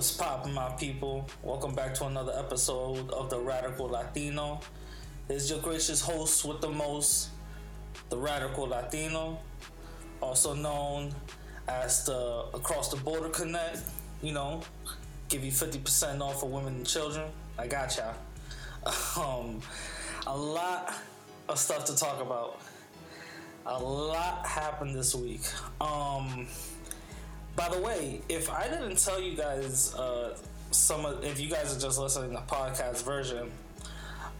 What's poppin', my people? Welcome back to another episode of the Radical Latino. It's your gracious host with the most, the Radical Latino, also known as the Across the Border Connect. You know, give you 50% off for women and children. I got ya. Um, a lot of stuff to talk about. A lot happened this week. Um, by the way, if I didn't tell you guys uh, some of, if you guys are just listening to the podcast version,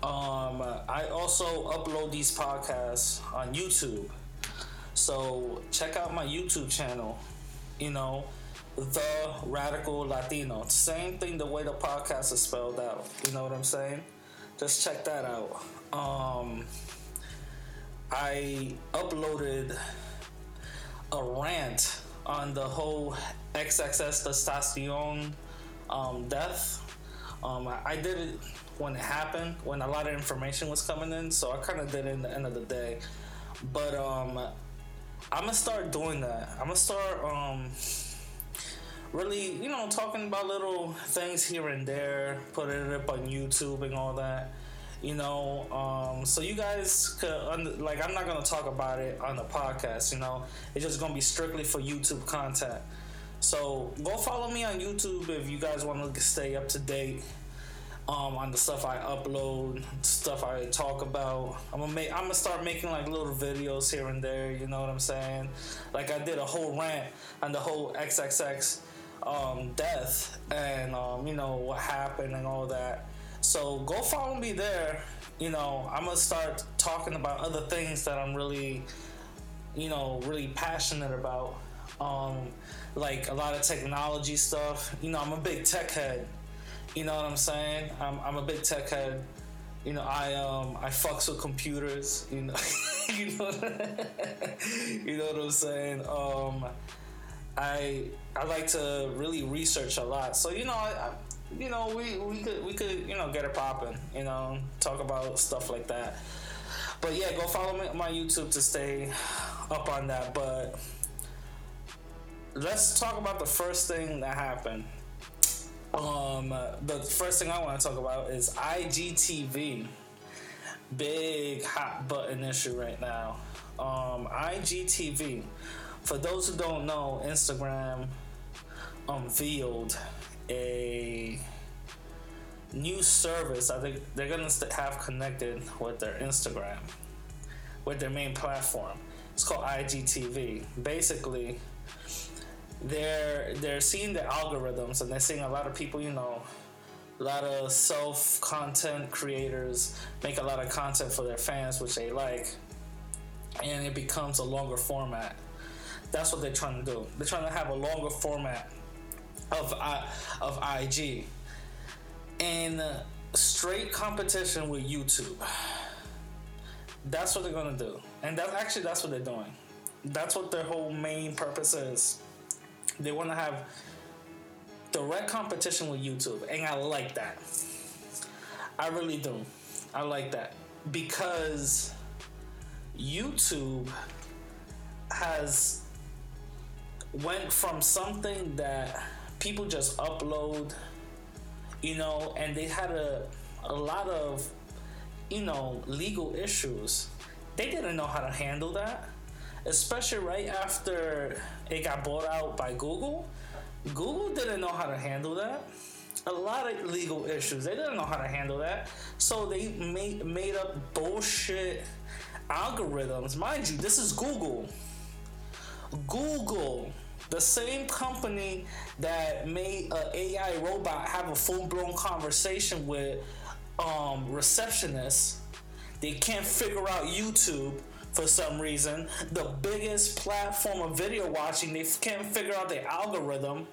um, I also upload these podcasts on YouTube. So check out my YouTube channel. You know, the Radical Latino. Same thing the way the podcast is spelled out. You know what I'm saying? Just check that out. Um, I uploaded a rant on the whole XXXTentacion um, death. Um, I, I, did it when it happened, when a lot of information was coming in, so I kind of did it in the end of the day. But um, I'm gonna start doing that. I'm gonna start um, really, you know, talking about little things here and there, putting it up on YouTube and all that you know um, so you guys could like i'm not gonna talk about it on the podcast you know. It's just gonna be strictly for youtube content. So go follow me on youtube if you guys want to stay up to date um, on the stuff i upload stuff i talk about. I'm gonna make i'm gonna start making like little videos here and there you know what i'm saying? Like i did a whole rant on the whole xxx um, death and um, you know what happened and all that so go follow me there. You know, I'm gonna start talking about other things that I'm really, you know, really passionate about. Um, like a lot of technology stuff. You know, I'm a big tech head. You know what I'm saying? I'm, I'm a big tech head. You know, I um I fucks with computers. You know, you know, you know what I'm saying. Um, I I like to really research a lot. So you know, I, you know, we, we could we could you know get it popping. You know, talk about stuff like that. But yeah, go follow me, my YouTube to stay up on that. But let's talk about the first thing that happened. Um, the first thing I want to talk about is IGTV. Big hot button issue right now. Um, IGTV. For those who don't know, Instagram unveiled a new service I think they're gonna have connected with their Instagram, with their main platform. It's called IGTV. Basically, they're they're seeing the algorithms and they're seeing a lot of people, you know, a lot of self content creators make a lot of content for their fans, which they like, and it becomes a longer format. That's what they're trying to do. They're trying to have a longer format of of IG in uh, straight competition with YouTube. That's what they're gonna do, and that's actually that's what they're doing. That's what their whole main purpose is. They want to have direct competition with YouTube, and I like that. I really do. I like that because YouTube has went from something that people just upload, you know, and they had a a lot of you know legal issues. They didn't know how to handle that, especially right after it got bought out by Google. Google didn't know how to handle that. A lot of legal issues. They didn't know how to handle that. So they made made up bullshit algorithms. Mind you, this is Google. Google the same company that made an AI robot have a full blown conversation with um, receptionists, they can't figure out YouTube for some reason. The biggest platform of video watching, they can't figure out the algorithm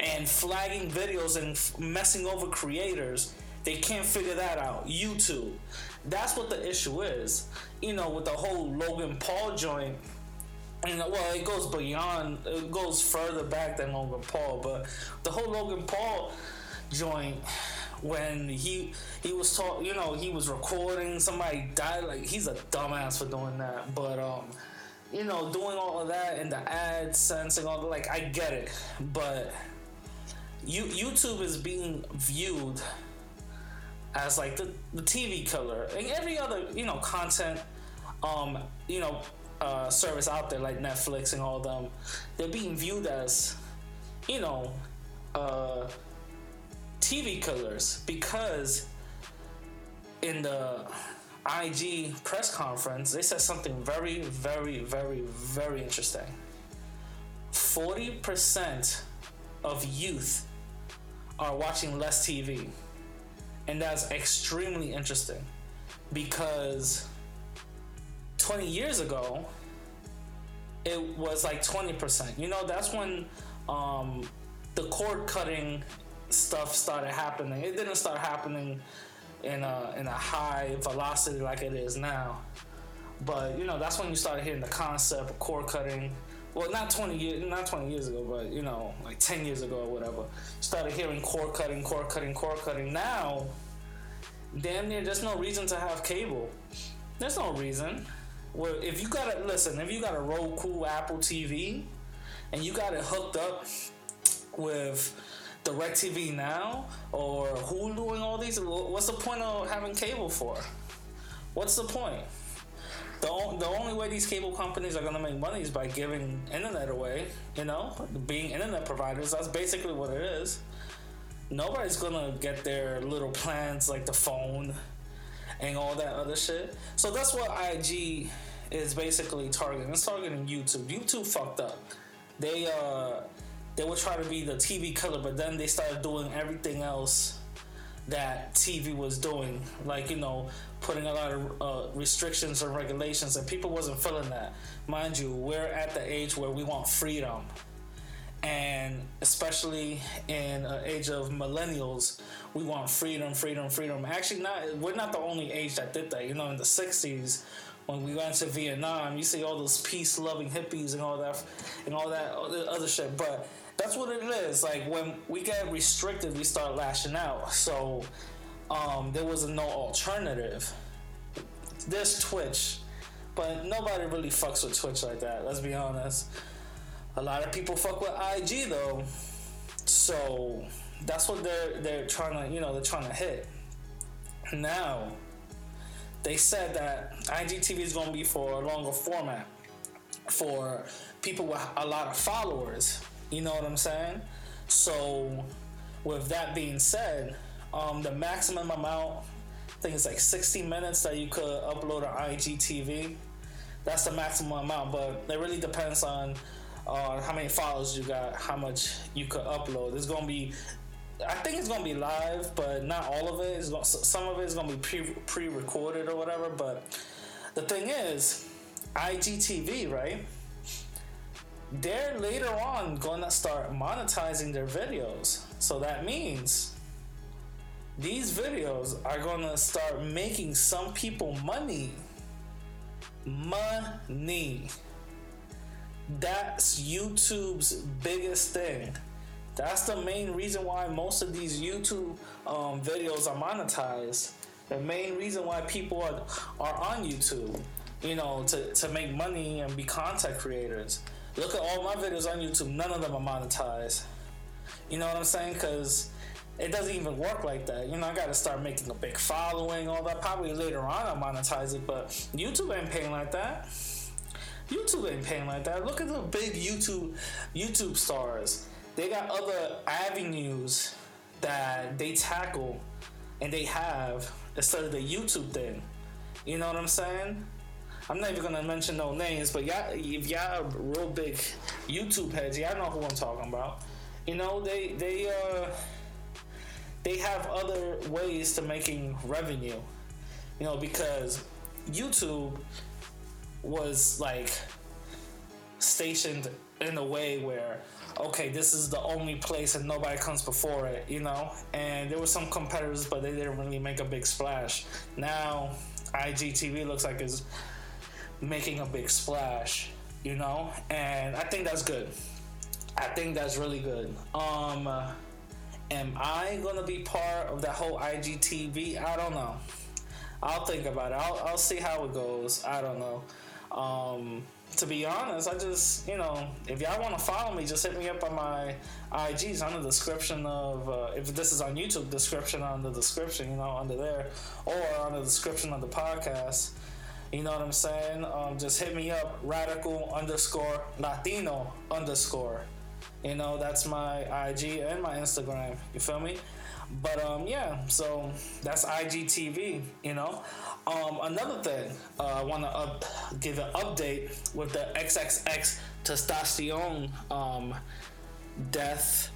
and flagging videos and f- messing over creators. They can't figure that out. YouTube. That's what the issue is. You know, with the whole Logan Paul joint and well, it goes beyond, it goes further back than Logan Paul, but the whole Logan Paul joint when he he was taught, you know, he was recording somebody died. Like he's a dumbass for doing that, but um, you know, doing all of that in the ad sense and all the like, I get it, but you, YouTube is being viewed as like the, the TV killer and every other you know content um you know uh, service out there like Netflix and all them they're being viewed as you know uh, TV killers because in the IG press conference they said something very very very very interesting. 40% of youth are watching less TV and that's extremely interesting because 20 years ago, it was like 20%. You know, that's when um, the cord cutting stuff started happening. It didn't start happening in a, in a high velocity like it is now. But, you know, that's when you started hearing the concept of cord cutting. Well, not 20 years, not 20 years ago, but, you know, like 10 years ago or whatever. Started hearing cord cutting, cord cutting, cord cutting. Now, damn near, there's no reason to have cable. There's no reason. Well, if you got it, listen, if you got a Roku Apple TV and you got it hooked up with DirecTV now or Hulu and all these, what's the point of having cable for? What's the point? The, the only way these cable companies are gonna make money is by giving internet away, you know, being internet providers. That's basically what it is nobody's gonna get their little plans like the phone and all that other shit. So that's what IG is basically targeting. It's targeting YouTube. YouTube fucked up. They uh they were trying to be the TV killer, but then they started doing everything else that TV was doing, like you know, putting a lot of uh, restrictions and regulations, and people wasn't feeling that. Mind you, we're at the age where we want freedom and especially in an age of millennials we want freedom freedom freedom actually not we're not the only age that did that you know in the 60s when we went to vietnam you see all those peace loving hippies and all that and all that other shit. But that's what it is. Like when we get restricted we start lashing out. So um, there was no alternative. There's twitch but nobody really fucks with twitch like that let's be honest. A lot of people fuck with IG though, so that's what they're they're trying to you know they're trying to hit. Now, they said that IGTV is going to be for a longer format for people with a lot of followers. You know what I'm saying? So, with that being said, um, the maximum amount, I think it's like 60 minutes that you could upload on IGTV. That's the maximum amount, but it really depends on uh, how many followers you got, how much you could upload. It's gonna be, I think it's gonna be live, but not all of it. It's gonna, some of it is gonna be pre pre recorded or whatever. But the thing is, IGTV, right? They're later on gonna start monetizing their videos. So that means these videos are gonna start making some people money. Money that's YouTube's biggest thing. That's the main reason why most of these YouTube um, videos are monetized. The main reason why people are, are on YouTube, you know, to, to make money and be content creators. Look at all my videos on YouTube, none of them are monetized. You know what I'm saying? Because it doesn't even work like that. You know, I got to start making a big following, all that. Probably later on I'll monetize it, but YouTube ain't paying like that. YouTube ain't paying like that. Look at the big YouTube YouTube stars. They got other avenues that they tackle and they have instead of the YouTube thing. You know what I'm saying? I'm not even gonna mention no names, but y'all, if y'all are real big YouTube heads, y'all know who I'm talking about. You know, they they uh they have other ways to making revenue. You know, because YouTube was like stationed in a way where okay this is the only place and nobody comes before it you know? And there were some competitors but they didn't really make a big splash. Now igtv looks like is making a big splash you know? And i think that's good. I think that's really good. Um am i gonna be part of that whole igtv i don't know. I'll think about it. I'll, I'll see how it goes. I don't know. Um, to be honest, I just, you know, if y'all want to follow me, just hit me up on my IGs on the description of, uh, if this is on YouTube, description on the description, you know, under there, or on the description of the podcast. You know what I'm saying? Um, just hit me up, radical underscore Latino underscore. You know, that's my IG and my Instagram. You feel me? But um, yeah, so that's IGTV. You know, um, another thing uh, I want to up, give an update with the XXX Tentacion um, death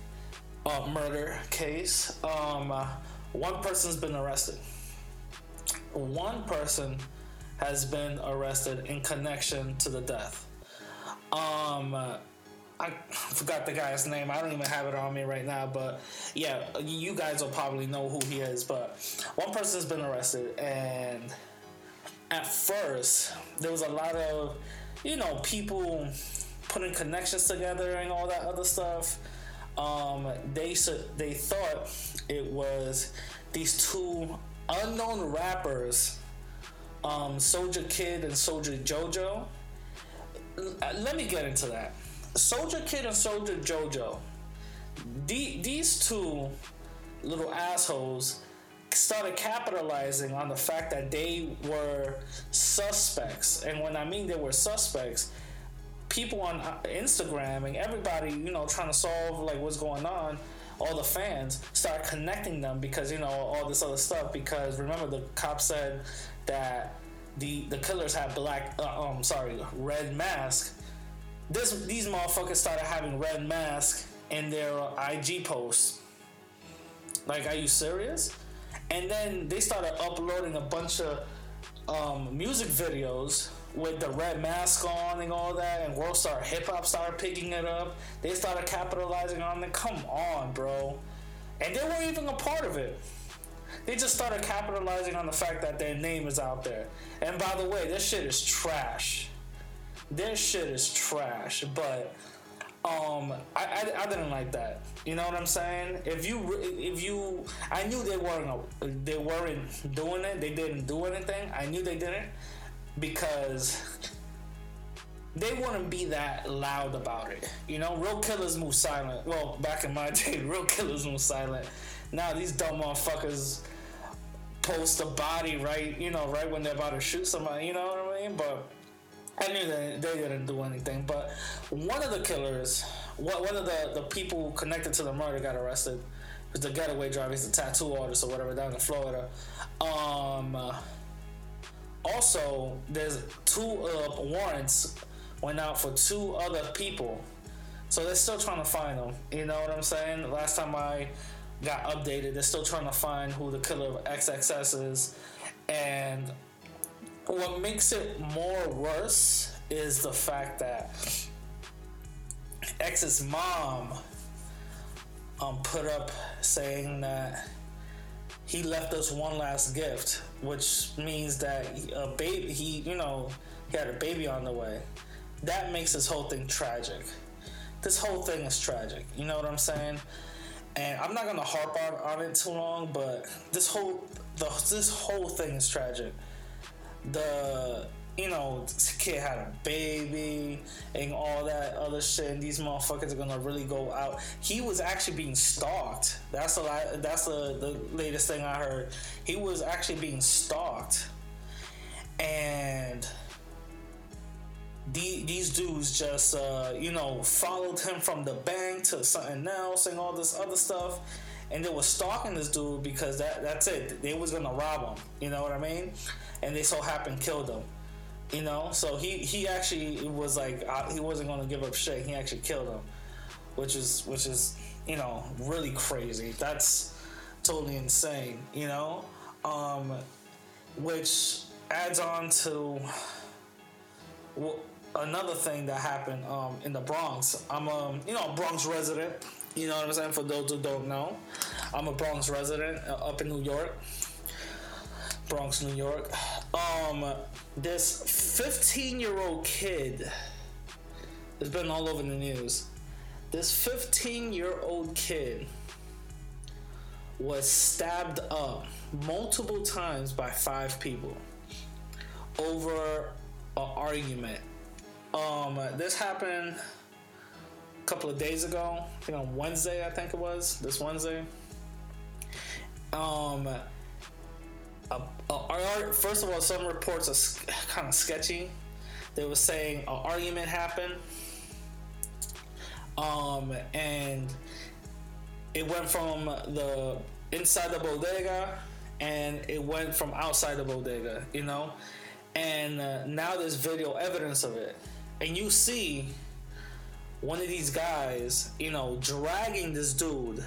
uh, murder case. Um, uh, one person's been arrested. One person has been arrested in connection to the death. Um, I forgot the guy's name. I don't even have it on me right now, but yeah, you guys will probably know who he is. But one person's been arrested, and at first there was a lot of, you know, people putting connections together and all that other stuff. Um, they they thought it was these two unknown rappers, um, Soldier Kid and Soldier JoJo. Let me get into that. Soldier Kid and Soldier JoJo, the, these two little assholes started capitalizing on the fact that they were suspects. And when I mean they were suspects, people on uh, Instagram and everybody, you know, trying to solve like what's going on, all the fans start connecting them because you know all this other stuff. Because remember, the cop said that the the killers had black, uh, um, sorry, red mask this these motherfuckers started having red masks in their IG posts. Like, are you serious? And then they started uploading a bunch of um, music videos with the red mask on and all that, and World Star Hip Hop started picking it up. They started capitalizing on it. Come on, bro. And they weren't even a part of it. They just started capitalizing on the fact that their name is out there. And by the way, this shit is trash their shit is trash. But um, I, I, I didn't like that. You know what I'm saying? If you if you, I knew they weren't they weren't doing it. They didn't do anything. I knew they didn't because they wouldn't be that loud about it. You know, real killers move silent. Well, back in my day, real killers move silent. Now these dumb motherfuckers post a body right, you know, right when they're about to shoot somebody. You know what I mean? But I knew that they didn't do anything, but one of the killers, one of the, the people connected to the murder got arrested. Was the getaway driver, he's a tattoo artist or whatever down in Florida. Um, also, there's two uh, warrants went out for two other people, so they're still trying to find them. You know what I'm saying? Last time I got updated, they're still trying to find who the killer of XXS is, and what makes it more worse is the fact that X's mom um, put up saying that he left us one last gift, which means that a baby, he, you know, he had a baby on the way. That makes this whole thing tragic. This whole thing is tragic. You know what I'm saying? And I'm not gonna harp on, on it too long, but this whole the this whole thing is tragic the you know, kid had a baby and all that other shit. And these motherfuckers are gonna really go out. He was actually being stalked. That's the that's the, the latest thing I heard. He was actually being stalked, and the, these dudes just uh, you know followed him from the bank to something else and all this other stuff. And they were stalking this dude because that that's it. They was gonna rob him. You know what I mean? and they so happened killed him. You know, so he he actually was like uh, he wasn't to give up shit. He actually killed him, which is which is you know really crazy. That's totally insane. You know, um, which adds on to another thing that happened um, in the Bronx. I'm a you know Bronx resident. You know what I'm saying? For those who don't know, I'm a Bronx resident uh, up in New York. Bronx, New York. Um, this 15 year old kid has been all over the news. This 15 year old kid was stabbed up multiple times by five people over an argument Um, this happened a couple of days ago. I think on Wednesday, I think it was this Wednesday. Um, a, a, first of all, some reports are kind of sketchy. They were saying an argument happened, um, and it went from the inside the bodega and it went from outside the bodega, you know, and uh, now there's video evidence of it, and you see one of these guys, you know, dragging this dude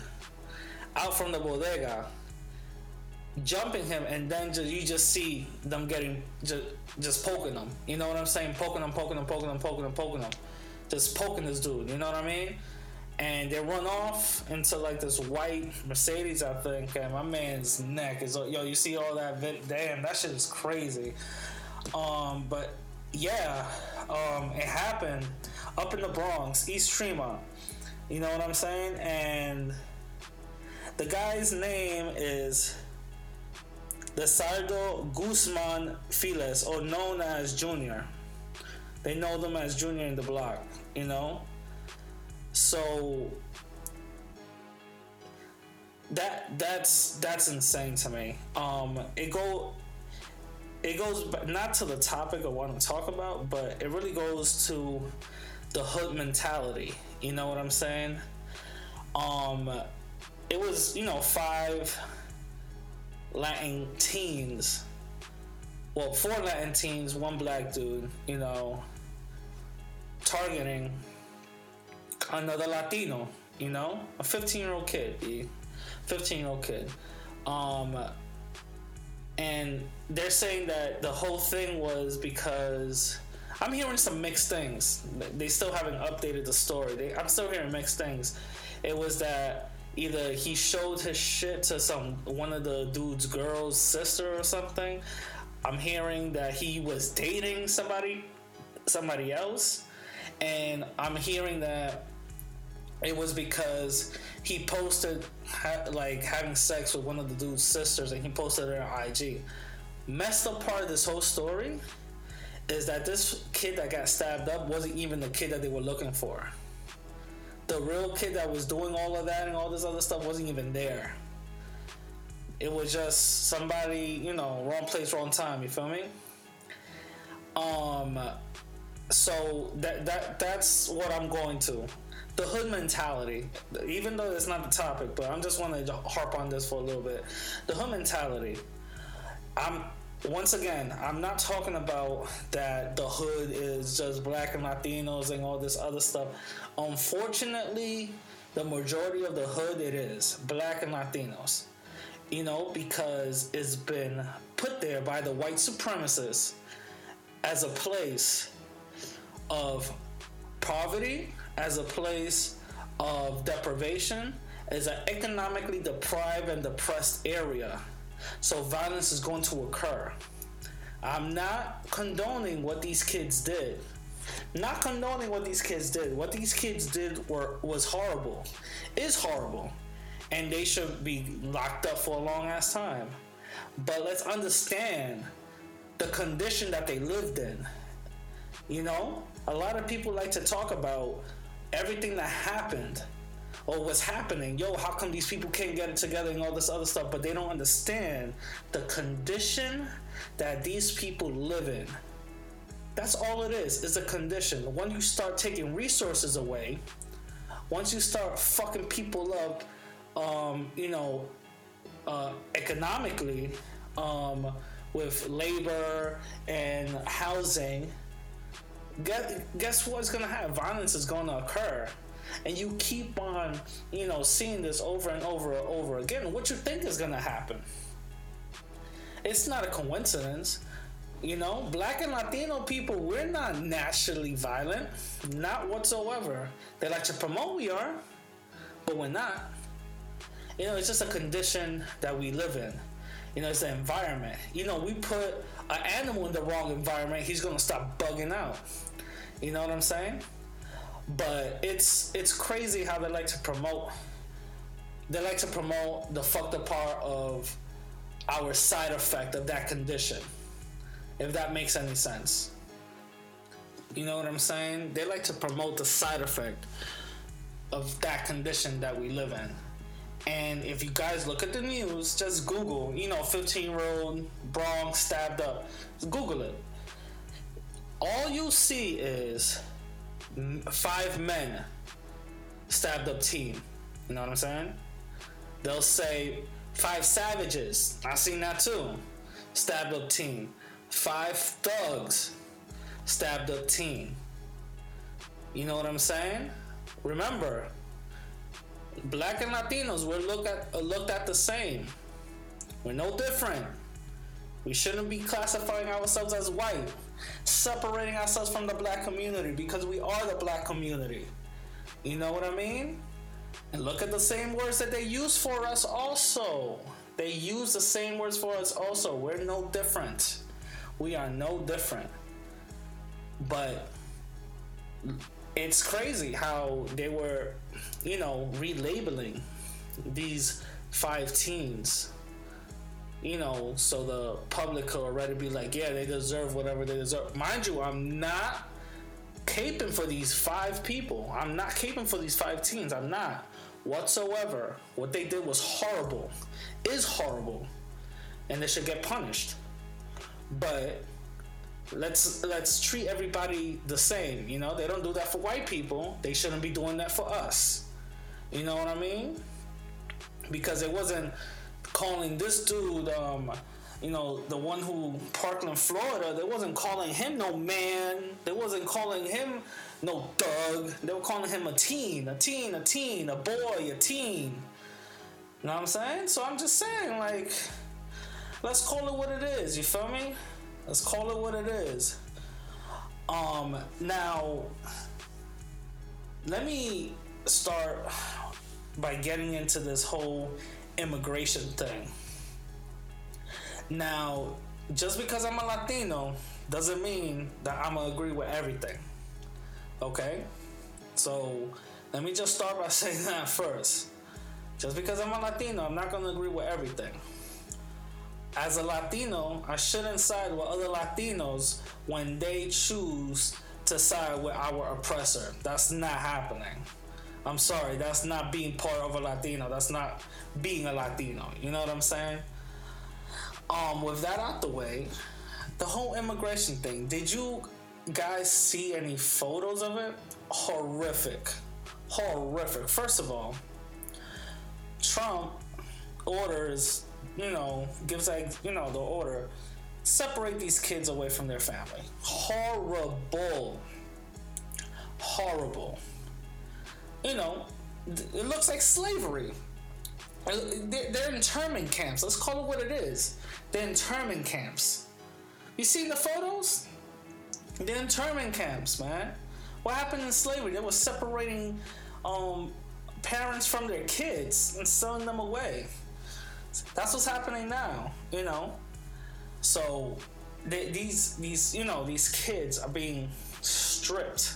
out from the bodega jumping him, and then just, you just see them getting just just poking him. You know what I'm saying? Poking him, poking him, poking him, poking him, poking him, just poking this dude. You know what I mean? And they run off into like this white Mercedes, I think, and my man's neck is yo. You see all that? Vid- Damn, that shit is crazy. Um, but yeah, um, it happened up in the Bronx, East Tremont. You know what I'm saying? And the guy's name is Lizardo Guzman Files, or known as Junior. They know them as Junior in the block, you know? So that that's that's insane to me. Um it go it goes not to the topic of what I'm talking about, but it really goes to the hood mentality. You know what I'm saying? Um it was, you know, five Latin teens. Well, four Latin teens, one black dude, you know, targeting another Latino, you know, a 15 year old kid, 15 year old kid. Um, and they're saying that the whole thing was because I'm hearing some mixed things. They still haven't updated the story. They, I'm still hearing mixed things. It was that either he showed his shit to some one of the dude's girl's sister or something. I'm hearing that he was dating somebody somebody else and I'm hearing that it was because he posted ha- like having sex with one of the dude's sisters and he posted it on IG. Messed up part of this whole story is that this kid that got stabbed up wasn't even the kid that they were looking for the real kid that was doing all of that and all this other stuff wasn't even there. It was just somebody, you know, wrong place, wrong time. You feel me? Um, so that that that's what I'm going to. The hood mentality, even though it's not the topic, but I'm just want to harp on this for a little bit. The hood mentality. I'm once again, I'm not talking about that the hood is just black and Latinos and all this other stuff. Unfortunately, the majority of the hood it is black and Latinos. You know, because it's been put there by the white supremacists as a place of poverty, as a place of deprivation, as an economically deprived and depressed area so violence is going to occur. I'm not condoning what these kids did. Not condoning what these kids did. What these kids did were was horrible. Is horrible. And they should be locked up for a long ass time. But let's understand the condition that they lived in. You know, a lot of people like to talk about everything that happened or what's happening. Yo, how come these people can't get it together and all this other stuff? But they don't understand the condition that these people live in. That's all it is, is a condition. When you start taking resources away, once you start fucking people up, um, you know, uh, economically, um, with labor and housing, guess, guess what's gonna happen? Violence is gonna occur and you keep on, you know, seeing this over and over and over again, what you think is gonna happen? It's not a coincidence. You know, black and Latino people, we're not naturally violent, not whatsoever. They like to promote we are, but we're not. You know, it's just a condition that we live in. You know, it's the environment. You know, we put an animal in the wrong environment, he's gonna stop bugging out. You know what I'm saying? But it's it's crazy how they like to promote. They like to promote the fucked up part of our side effect of that condition. If that makes any sense. You know what I'm saying? They like to promote the side effect of that condition that we live in. And if you guys look at the news, just Google, you know, 15 year old Bronx stabbed up. Google it. All you see is five men stabbed up team. You know what I'm saying? They'll say five savages. I seen that too. Stabbed up team. Five thugs stabbed up team. You know what I'm saying? Remember, black and Latinos we're looked at uh, looked at the same. We're no different. We shouldn't be classifying ourselves as white, separating ourselves from the black community because we are the black community. You know what I mean? And look at the same words that they use for us also. They use the same words for us also. We're no different. We are no different. But it's crazy how they were, you know, relabeling these five teams. You know, so the public could already be like, yeah, they deserve whatever they deserve. Mind you, I'm not caping for these five people. I'm not caping for these five teams. I'm not whatsoever. What they did was horrible, is horrible, and they should get punished. But let's let's treat everybody the same. You know, they don't do that for white people. They shouldn't be doing that for us. You know what I mean? Because it wasn't calling this dude, um, you know, the one who Parkland, Florida. They wasn't calling him no man. They wasn't calling him no thug. They were calling him a teen, a teen, a teen, a boy, a teen. You know what I'm saying? So I'm just saying, like, let's call it what it is. You feel me? Let's call it what it is. Um, now, let me start by getting into this whole immigration thing. Now, just because I'm a Latino doesn't mean that I'm gonna agree with everything. Okay? So, let me just start by saying that first. Just because I'm a Latino, I'm not gonna agree with everything as a Latino, I shouldn't side with other Latinos when they choose to side with our oppressor. That's not happening. I'm sorry, that's not being part of a Latino. That's not being a Latino. You know what I'm saying? Um, with that out the way, the whole immigration thing. Did you guys see any photos of it? Horrific. Horrific. First of all, Trump orders you know, gives like, you know, the order separate these kids away from their family. Horrible. Horrible. You know, it looks like slavery. They're internment camps. Let's call it what it is. They're internment camps. You see the photos? They're internment camps, man. What happened in slavery? They were separating um, parents from their kids and selling them away. That's what's happening now, you know. So they, these these you know these kids are being stripped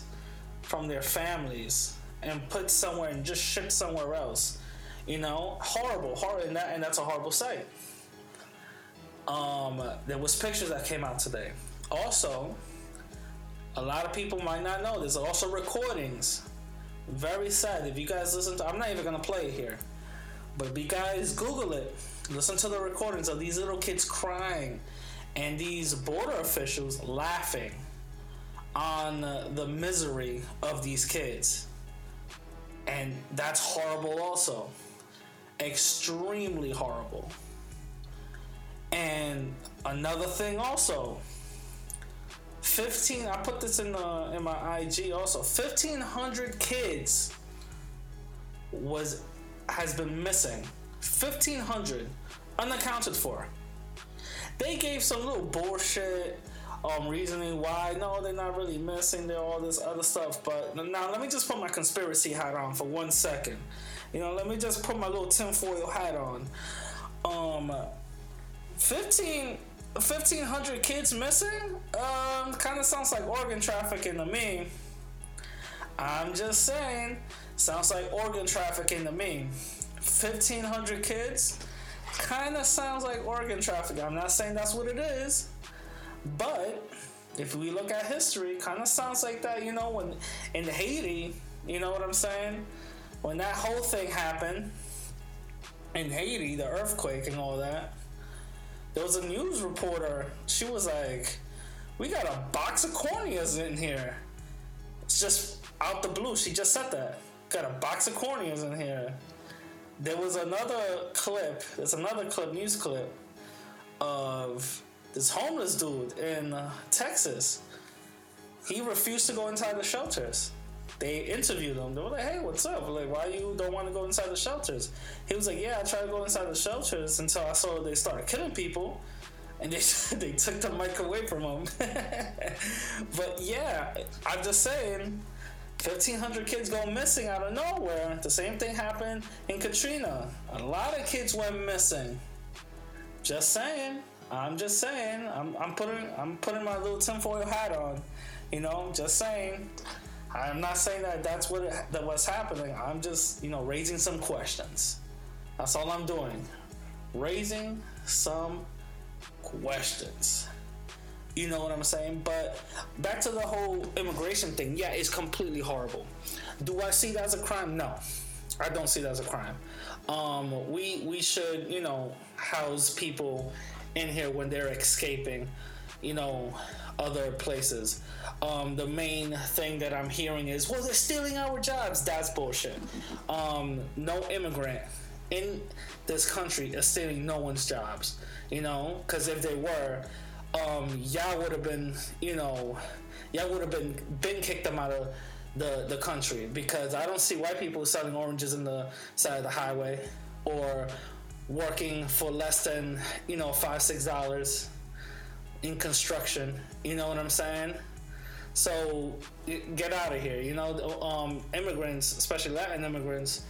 from their families and put somewhere and just shipped somewhere else. You know, horrible, horrible, and, that, and that's a horrible sight. Um, there was pictures that came out today. Also, a lot of people might not know. There's also recordings. Very sad. If you guys listen to, I'm not even gonna play it here. But if you guys Google it, listen to the recordings of these little kids crying and these border officials laughing on the misery of these kids. And that's horrible, also. Extremely horrible. And another thing, also, 15 i put this in the in my ig also 1500 kids was has been missing 1500 unaccounted for. They gave some little bullshit um, reasoning why no, they're not really missing. They're all this other stuff. But now let me just put my conspiracy hat on for one second. You know, let me just put my little tinfoil hat on. Um, 15, 1,500 kids missing? Um, kind of sounds like organ trafficking to me. I'm just saying, sounds like organ trafficking to me. 1,500 kids kind of sounds like organ trafficking. I'm not saying that's what it is, but if we look at history, kind of sounds like that. You know, when in Haiti, you know what I'm saying? When that whole thing happened in Haiti, the earthquake and all that, there was a news reporter. She was like, "We got a box of corneas in here." It's just out the blue. She just said that. Got a box of corneas in here. There was another clip. There's another clip, news clip, of this homeless dude in uh, Texas. He refused to go inside the shelters. They interviewed him. They were like, "Hey, what's up? Like, why you don't want to go inside the shelters?" He was like, "Yeah, I tried to go inside the shelters until I saw they started killing people." and they they took the mic away from him. but yeah, I'm just saying, 1,500 kids go missing out of nowhere. The same thing happened in Katrina. A lot of kids went missing. Just saying. I'm just saying. I'm, I'm putting I'm putting my little tinfoil hat on. You know, just saying. I'm not saying that that's what it, that what's happening. I'm just you know raising some questions. That's all I'm doing. Raising some questions. You know what I'm saying? But back to the whole immigration thing. Yeah, it's completely horrible. Do I see that as a crime? No, I don't see that as a crime. Um, we we should you know house people in here when they're escaping, you know, other places. Um, the main thing that I'm hearing is, well, they're stealing our jobs. That's bullshit. Um, no immigrant in this country is stealing no one's jobs. You know, because if they were, um, y'all would have been, you know, y'all would have been been kicked them out of the the country because I don't see white people selling oranges in the side of the highway or working for less than you know five six dollars in construction. You know what I'm saying? So get out of here. You know, um, immigrants, especially Latin immigrants,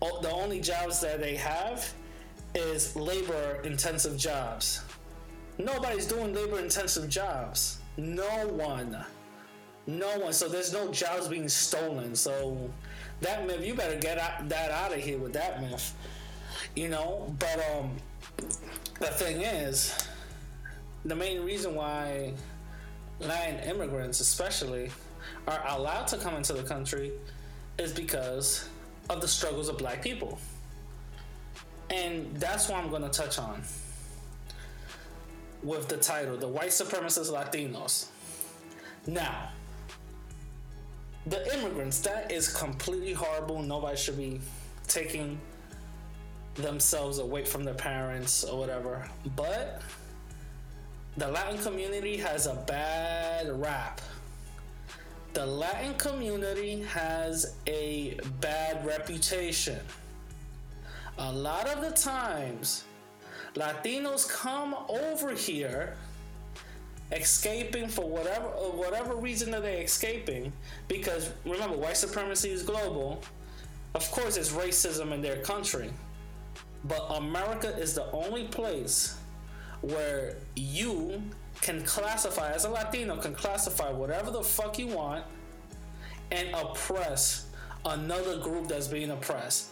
the only jobs that they have is labor intensive jobs. Nobody's doing labor intensive jobs. No one. No one. So there's no jobs being stolen. So that myth, you better get that out of here with that myth. You know, but um, the thing is, the main reason why Latin immigrants, especially, are allowed to come into the country is because of the struggles of black people. And that's what I'm going to touch on with the title The White Supremacist Latinos. Now, the immigrants, that is completely horrible. Nobody should be taking themselves away from their parents or whatever. But the Latin community has a bad rap. The Latin community has a bad reputation. A lot of the times, Latinos come over here escaping for whatever uh, whatever reason that they're escaping because remember white supremacy is global of course it's racism in their country but America is the only place where you can classify, as a Latino, can classify whatever the fuck you want and oppress another group that's being oppressed.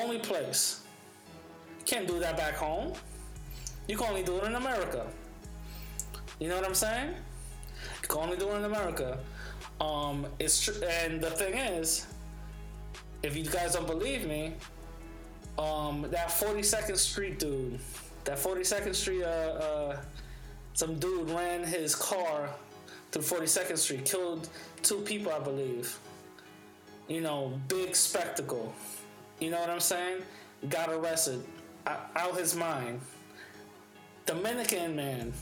Only place. Can't do that back home. You can only do it in America. You know what I'm saying? You can only do it in America. Um, it's true, and the thing is, if you guys don't believe me, um, that 42nd Street dude, that 42nd Street, uh, uh, some dude ran his car through 42nd Street, killed two people, I believe. You know, big spectacle. You know what I'm saying? Got arrested, out his mind. Dominican man,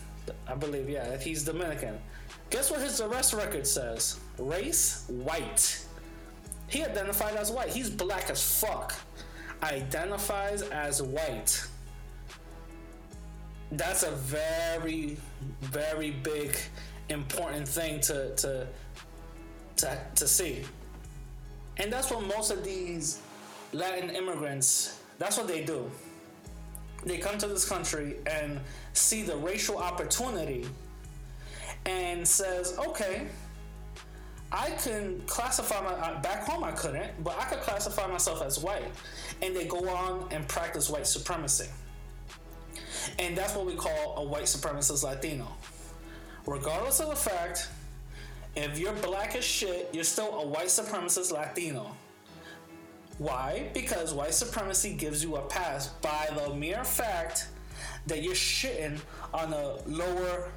I believe, yeah, he's Dominican. Guess what his arrest record says? Race, white. He identified as white. He's black as fuck identifies as white, that's a very, very big, important thing to to to, to see. And that's what most of these Latin immigrants, that's what they do. They come to this country and see the racial opportunity and says, okay, I can classify my uh, back home. I couldn't, but I could classify myself as white, and they go on and practice white supremacy, and that's what we call a white supremacist Latino. regardless of the fact, if you're black as shit, you're still a white supremacist Latino. Why? Because white supremacy gives you a pass by the mere fact that you're shitting on a lower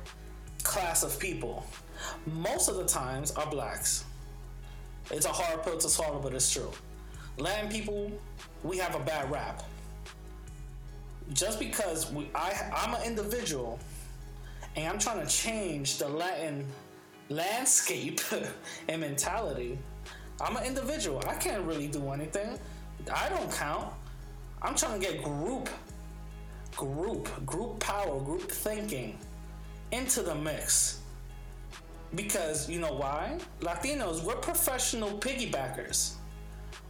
class of people. Most of the times are blacks. It's a hard pill to swallow, but it's true. Latin people, we have a bad rap. Just because we, I, I'm an individual, and I'm trying to change the Latin landscape and mentality. I'm an individual. I can't really do anything. I don't count. I'm trying to get group, group, group power, group thinking into the mix. Because you know why? Latinos, we're professional piggybackers.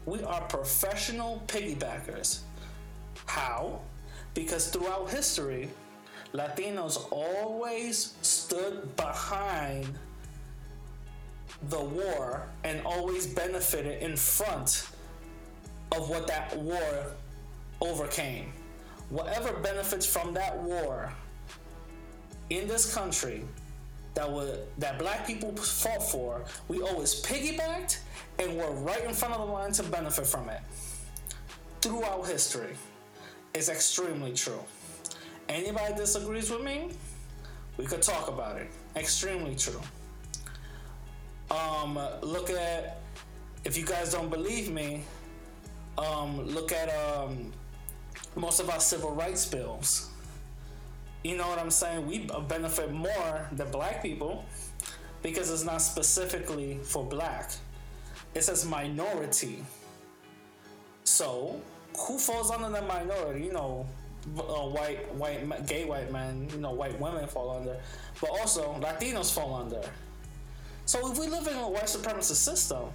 We are professional piggybackers. How? Because throughout history, Latinos always stood behind the war and always benefited in front of what that war overcame. Whatever benefits from that war in this country that would that black people fought for, we always piggybacked and were right in front of the line to benefit from it. Throughout history. It's extremely true. Anybody disagrees with me? We could talk about it. Extremely true. Um, look at if you guys don't believe me, um, look at um, most of our civil rights bills. You know what I'm saying? We benefit more than black people because it's not specifically for black. It says minority. So, who falls under the minority? You know, uh, white, white, gay white men. You know, white women fall under, but also Latinos fall under. So if we live in a white supremacist system,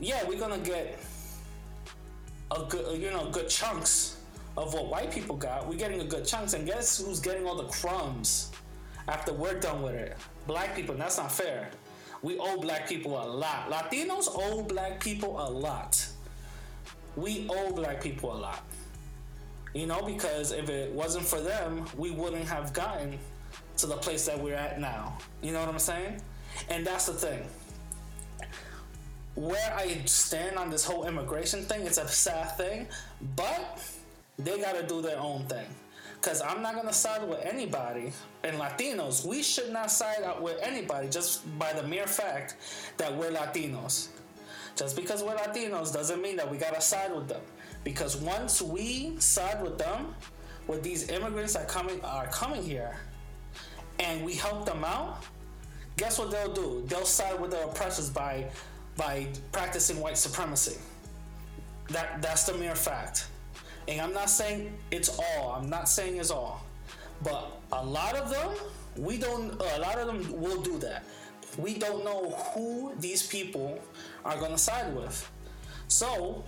yeah, we're gonna get a good, you know, good chunks of what white people got. We're getting a good chunks, and guess who's getting all the crumbs after we're done with it? Black people. that's not fair. We owe black people a lot. Latinos owe black people a lot. We owe black people a lot. You know, because if it wasn't for them, we wouldn't have gotten to the place that we're at now. You know what I'm saying? And that's the thing. Where I stand on this whole immigration thing, it's a sad thing, but they got to do their own thing. Because I'm not going to side with anybody. And Latinos, we should not side out with anybody just by the mere fact that we're Latinos. Just because we're Latinos doesn't mean that we got to side with them. Because once we side with them, with these immigrants that coming are coming here, and we help them out, guess what they'll do? They'll side with the oppressors by by practicing white supremacy. That that's the mere fact. And I'm not saying it's all. I'm not saying it's all. But a lot of them, we don't uh, a lot of them will do that. We don't know who these people are gonna side with. So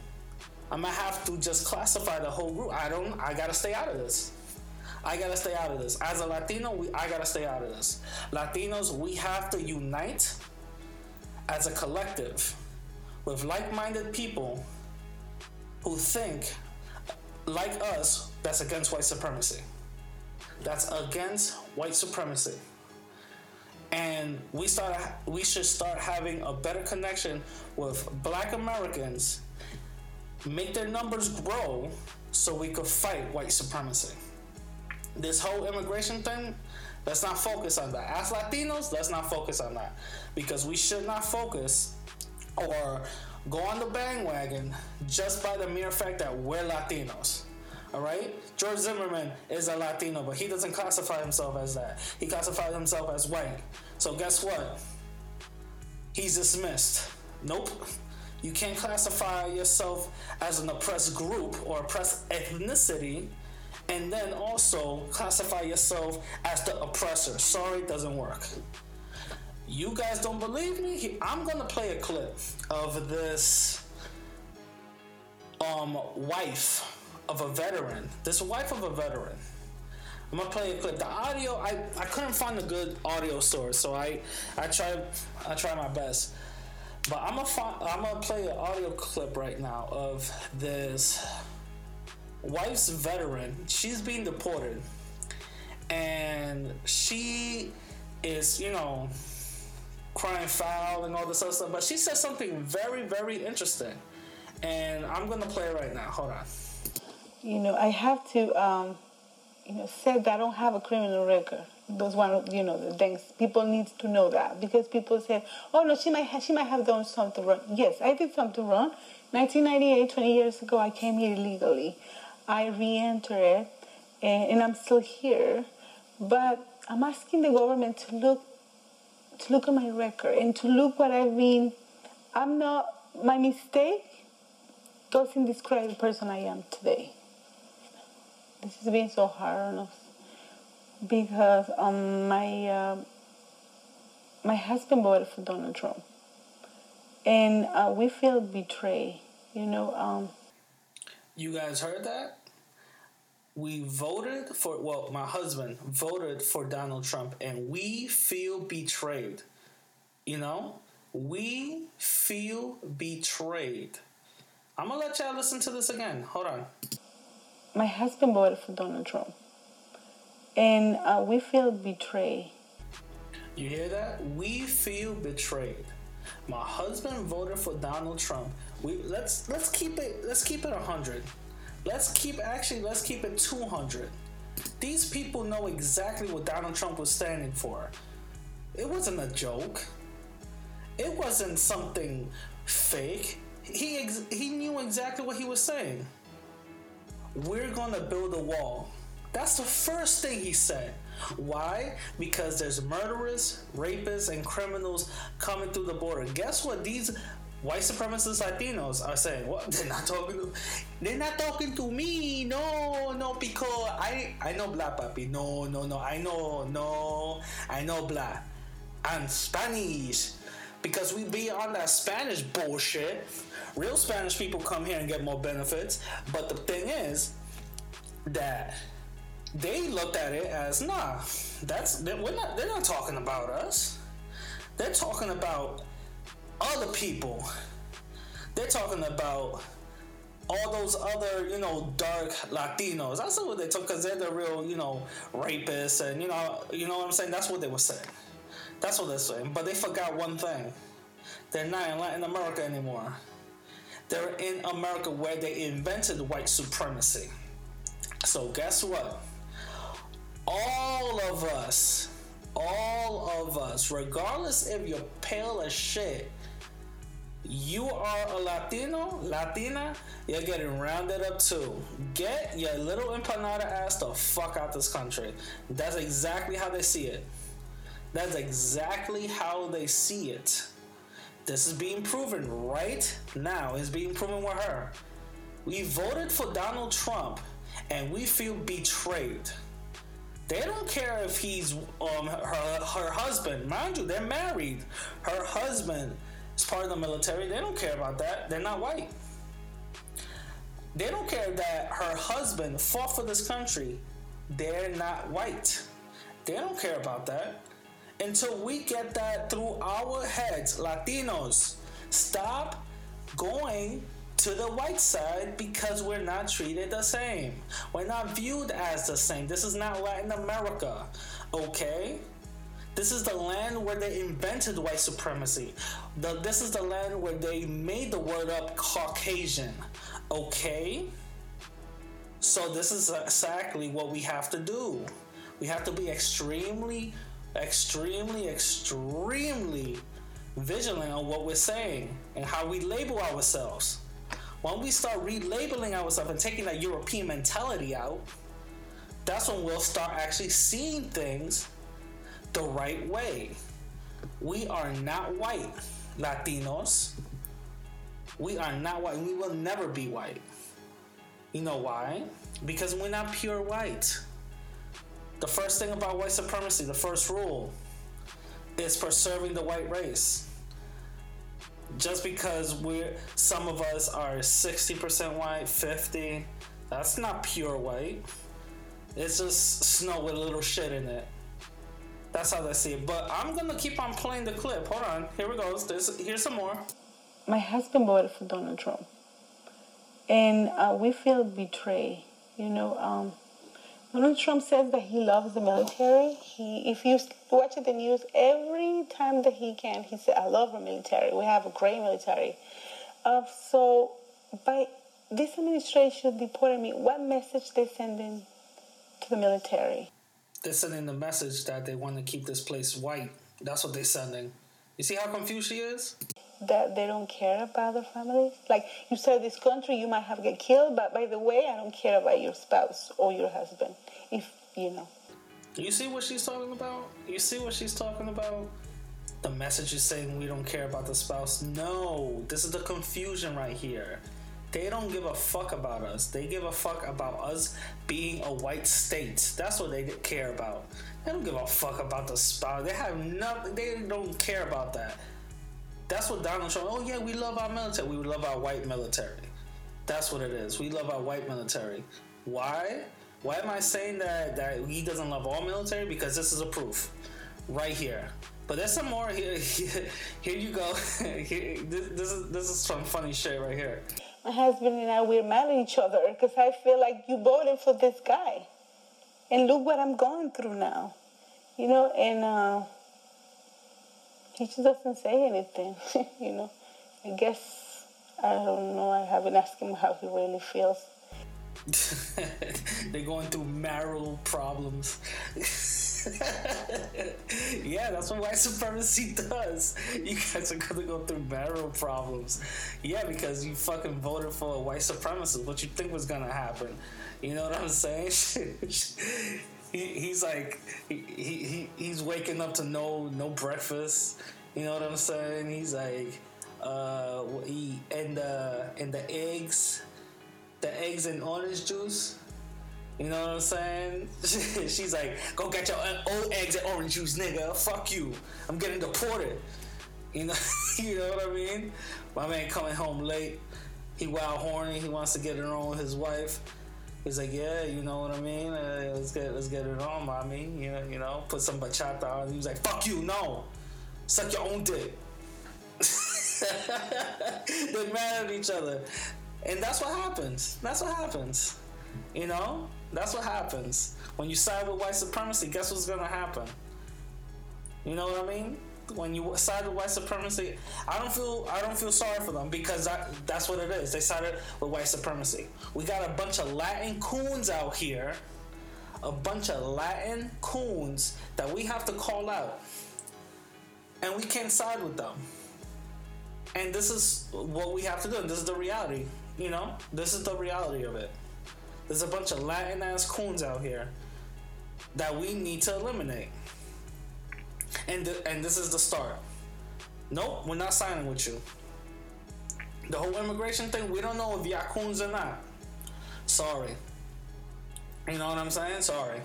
I'm gonna have to just classify the whole group. I don't I gotta stay out of this. I gotta stay out of this. As a Latino, we, I gotta stay out of this. Latinos, we have to unite as a collective with like minded people who think like us that's against white supremacy. That's against white supremacy. And we start we should start having a better connection with black Americans, make their numbers grow so we could fight white supremacy this whole immigration thing, let's not focus on that. As Latinos, let's not focus on that because we should not focus or go on the bandwagon just by the mere fact that we're Latinos. All right, George Zimmerman is a Latino, but he doesn't classify himself as that. He classifies himself as white. So guess what? He's dismissed. Nope. You can't classify yourself as an oppressed group or oppressed ethnicity and then also classify yourself as the oppressor. Sorry, it doesn't work. You guys don't believe me? I'm gonna play a clip of this um wife of a veteran. This wife of a veteran. I'm gonna play a clip. The audio, I, I couldn't find a good audio source, so I I tried I tried my best. But I'm gonna find, I'm gonna play an audio clip right now of this wife's veteran. She's being deported. and she is, you know, crying foul and all this other stuff. But she said something very, very interesting, and I'm gonna play it right now. Hold on. You know, I have to, um, you know, say that I don't have a criminal record. Those one, you know, the things people need to know that because people say, "Oh no, she might have, she might have done something wrong." Yes, I did something wrong. 1998, 20 years ago, I came here illegally. I re-entered, and, and I'm still here. But I'm asking the government to look to look at my record and to look what I've been. I'm not my mistake doesn't describe the person I am today. This has been so hard on us because um, my uh, my husband voted for Donald Trump, and uh, we feel betrayed. You know. Um, you guys heard that? We voted for well, my husband voted for Donald Trump, and we feel betrayed. You know, we feel betrayed. I'm gonna let y'all listen to this again. Hold on. My husband voted for Donald Trump and uh, we feel betrayed. You hear that? We feel betrayed. My husband voted for Donald Trump. We let's let's keep it let's keep it hundred. Let's keep actually let's keep it two hundred. These people know exactly what Donald Trump was standing for. It wasn't a joke. It wasn't something fake. He ex- he knew exactly what he was saying. We're gonna build a wall. That's the first thing he said. Why? Because there's murderers, rapists, and criminals coming through the border. Guess what? These white supremacist Latinos are saying, "What? They're not talking to. They're not talking to me. No, no, because I I know black papi. No, no, no. I know, no, I know black. I'm Spanish." Because we be on that Spanish bullshit. Real Spanish people come here and get more benefits. But the thing is that they looked at it as nah that's we're not they're not talking about us they're talking about other people. They're talking about all those other you know dark latinos. That's what they took because they're the real you know rapists and you know you know what i'm saying? That's what they were saying. That's what they're saying. But they forgot one thing. They're not in latin america anymore. They're in america where they invented white supremacy. So guess what? All of us, all of us, regardless if you're pale as shit, you are a Latino, Latina, you're getting rounded up too. Get your little empanada ass the fuck out this country. That's exactly how they see it. That's exactly how they see it. This is being proven right now. It's being proven with her. We voted for Donald Trump and we feel betrayed. They don't care if he's um, her her husband. Mind you, they're married. Her husband is part of the military. They don't care about that. They're not white. They don't care that her husband fought for this country. They're not white. They don't care about that. Until we get that through our heads, Latinos, stop going to the white side because we're not treated the same. We're not viewed as the same. This is not Latin America, okay? This is the land where they invented white supremacy. The, this is the land where they made the word up Caucasian, okay? So, this is exactly what we have to do. We have to be extremely, extremely, extremely vigilant on what we're saying and how we label ourselves. When we start relabeling ourselves and taking that European mentality out, that's when we'll start actually seeing things the right way. We are not white, Latinos. We are not white. We will never be white. You know why? Because we're not pure white. The first thing about white supremacy, the first rule, is preserving the white race just because we're some of us are 60% white 50 that's not pure white it's just snow with a little shit in it that's how they see it but i'm gonna keep on playing the clip hold on here we go There's, here's some more my husband voted for donald trump and uh, we feel betrayed you know um, Donald Trump says that he loves the military. He, if you watch the news, every time that he can, he said, "I love our military. We have a great military." Uh, so, by this administration deporting me, what message they sending to the military? They're sending the message that they want to keep this place white. That's what they're sending. You see how confused she is? That they don't care about their families. Like you said, this country you might have get killed, but by the way, I don't care about your spouse or your husband. If you know. You see what she's talking about? You see what she's talking about? The message is saying we don't care about the spouse. No, this is the confusion right here. They don't give a fuck about us. They give a fuck about us being a white state. That's what they care about. They don't give a fuck about the spouse. They have nothing. They don't care about that. That's what Donald Trump. Oh yeah, we love our military. We love our white military. That's what it is. We love our white military. Why? Why am I saying that that he doesn't love all military? Because this is a proof, right here. But there's some more here. Here, you go. This is this is some funny shit right here. My husband and I we're mad at each other because I feel like you voted for this guy, and look what I'm going through now, you know. And uh, he just doesn't say anything, you know. I guess I don't know. I haven't asked him how he really feels. They're going through marital problems. yeah, that's what white supremacy does. You guys are gonna go through marital problems. Yeah, because you fucking voted for a white supremacist. What you think was gonna happen? You know what I'm saying? he, he's like he, he he's waking up to no no breakfast. You know what I'm saying? He's like uh he and the and the eggs the eggs and orange juice. You know what I'm saying? She's like, go get your old eggs and orange juice, nigga. Fuck you. I'm getting deported. You know, you know what I mean? My man coming home late. He wild horny. He wants to get it on with his wife. He's like, yeah, you know what I mean. Uh, let's get let's get it on, mommy. You know, you know, put some bachata on. He was like, fuck you, no, suck your own dick. They're mad at each other. And that's what happens. That's what happens. You know? That's what happens. When you side with white supremacy, guess what's gonna happen? You know what I mean? When you side with white supremacy, I don't feel I don't feel sorry for them because that, that's what it is. They sided with white supremacy. We got a bunch of Latin coons out here, a bunch of Latin coons that we have to call out, and we can't side with them. And this is what we have to do. This is the reality. You know, this is the reality of it. There's a bunch of Latin ass coons out here that we need to eliminate. And th- and this is the start. Nope, we're not signing with you. The whole immigration thing, we don't know if y'all coons or not. Sorry. You know what I'm saying? Sorry.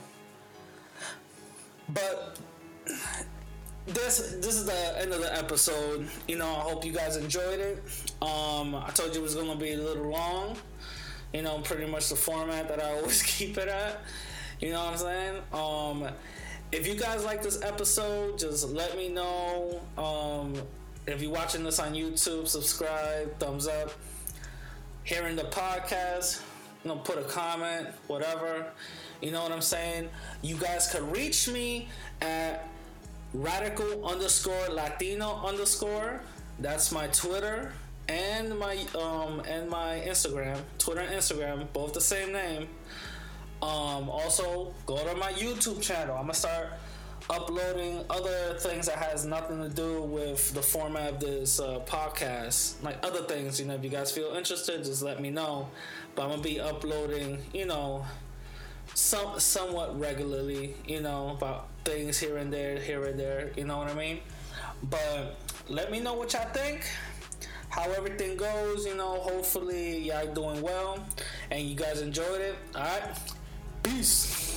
But this this is the end of the episode. You know, I hope you guys enjoyed it. Um, I told you it was gonna be a little long. You know, pretty much the format that I always keep it at. You know what I'm saying? Um, if you guys like this episode, just let me know. Um, if you're watching this on YouTube, subscribe, thumbs up. Hearing the podcast, you know, put a comment, whatever. You know what I'm saying? You guys could reach me at radical underscore Latino underscore. That's my Twitter and my um and my Instagram. Twitter and Instagram, both the same name. Um, also go to my YouTube channel. I'm gonna start uploading other things that has nothing to do with the format of this uh, podcast, like other things. You know, if you guys feel interested, just let me know. But I'm gonna be uploading, you know, some somewhat regularly. You know, about things here and there, here and there. You know what I mean? But let me know what y'all think. How everything goes, you know. Hopefully, y'all doing well and you guys enjoyed it. All right, peace.